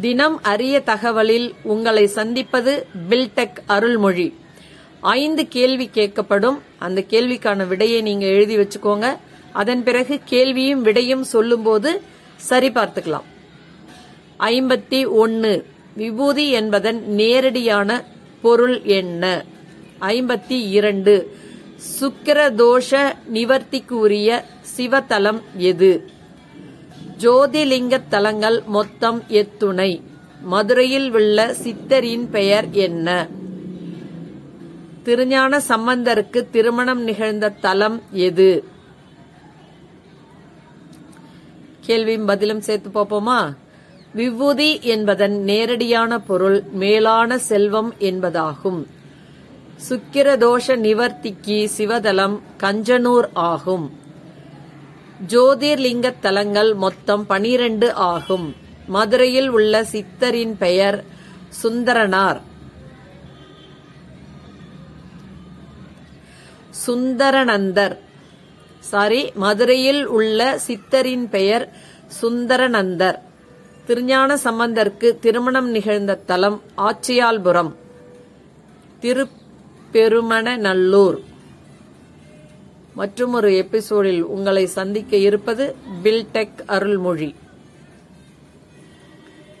தினம் அரிய தகவலில் உங்களை சந்திப்பது பில்டெக் அருள்மொழி. ஐந்து கேள்வி கேட்கப்படும். அந்த கேள்விக்கான விடையை நீங்க எழுதி வச்சுக்கோங்க. அதன் பிறகு கேள்வியும் விடையும் சொல்லும்போது சரி பார்த்துக்கலாம். ஐம்பத்தி ஒன்னு. விபூதி என்பதன் நேரடியான பொருள் என்ன? ஐம்பத்தி இரண்டு. சுக்கிரதோஷ தோஷ நிவர்த்திக்கு சிவத்தலம் எது? ஜோதிலிங்க தலங்கள் மொத்தம் எத்துணை. மதுரையில் உள்ள சித்தரின் பெயர் என்ன? திருஞான சம்பந்தருக்கு திருமணம் நிகழ்ந்த தலம் எது? கேள்வியும் பதிலும் சேர்த்து பார்ப்போமா? விபூதி என்பதன் நேரடியான பொருள் மேலான செல்வம் என்பதாகும். சுக்கிரதோஷ நிவர்த்திக்கு சிவதலம் கஞ்சனூர் ஆகும். ஜோதிர்லிங்க தலங்கள் மொத்தம் பனிரெண்டு ஆகும். மதுரையில் உள்ள சித்தரின் பெயர் சுந்தரனார். சுந்தரநந்தர். சாரி மதுரையில் உள்ள சித்தரின் பெயர் சுந்தரநந்தர். திருஞான சம்பந்தருக்கு திருமணம் நிகழ்ந்த தலம் ஆச்சியால்புரம். திருப்பெருமணநல்லூர் மற்றும் ஒரு எபிசோடில் உங்களை சந்திக்க இருப்பது பில்டெக் அருள்மொழி.